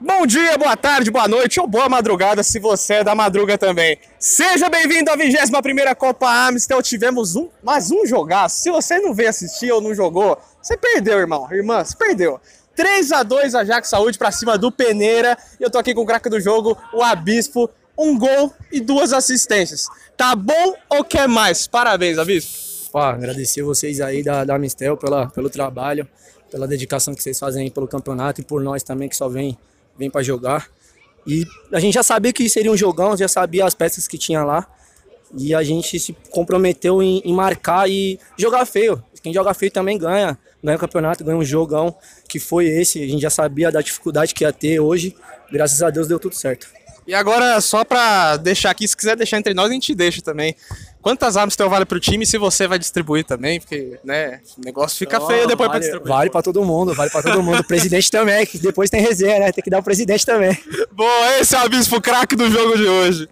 Bom dia, boa tarde, boa noite ou boa madrugada se você é da madruga também. Seja bem-vindo à 21ª Copa Amstel. Tivemos um, mais um jogaço. Se você não veio assistir ou não jogou, você perdeu, irmão. Irmã, você perdeu. 3 a 2 a Jax Saúde para cima do Peneira. E eu tô aqui com o craque do jogo, o Abispo. Um gol e duas assistências. Tá bom ou quer mais? Parabéns, Abispo. Pá, agradecer vocês aí da, da Amistel pela, pelo trabalho, pela dedicação que vocês fazem aí pelo campeonato e por nós também que só vem vem para jogar. E a gente já sabia que seria um jogão, já sabia as peças que tinha lá. E a gente se comprometeu em, em marcar e jogar feio. Quem joga feio também ganha. Ganha o campeonato, ganha um jogão que foi esse. A gente já sabia da dificuldade que ia ter hoje. Graças a Deus deu tudo certo. E agora, só para deixar aqui, se quiser deixar entre nós, a gente deixa também. Quantas armas teu vale pro time se você vai distribuir também? Porque, né, o negócio fica feio depois vale, pra distribuir. Vale pra todo mundo, vale pra todo mundo. O presidente também, que depois tem resenha, né? Tem que dar o presidente também. Bom, esse é o Bispo craque do jogo de hoje.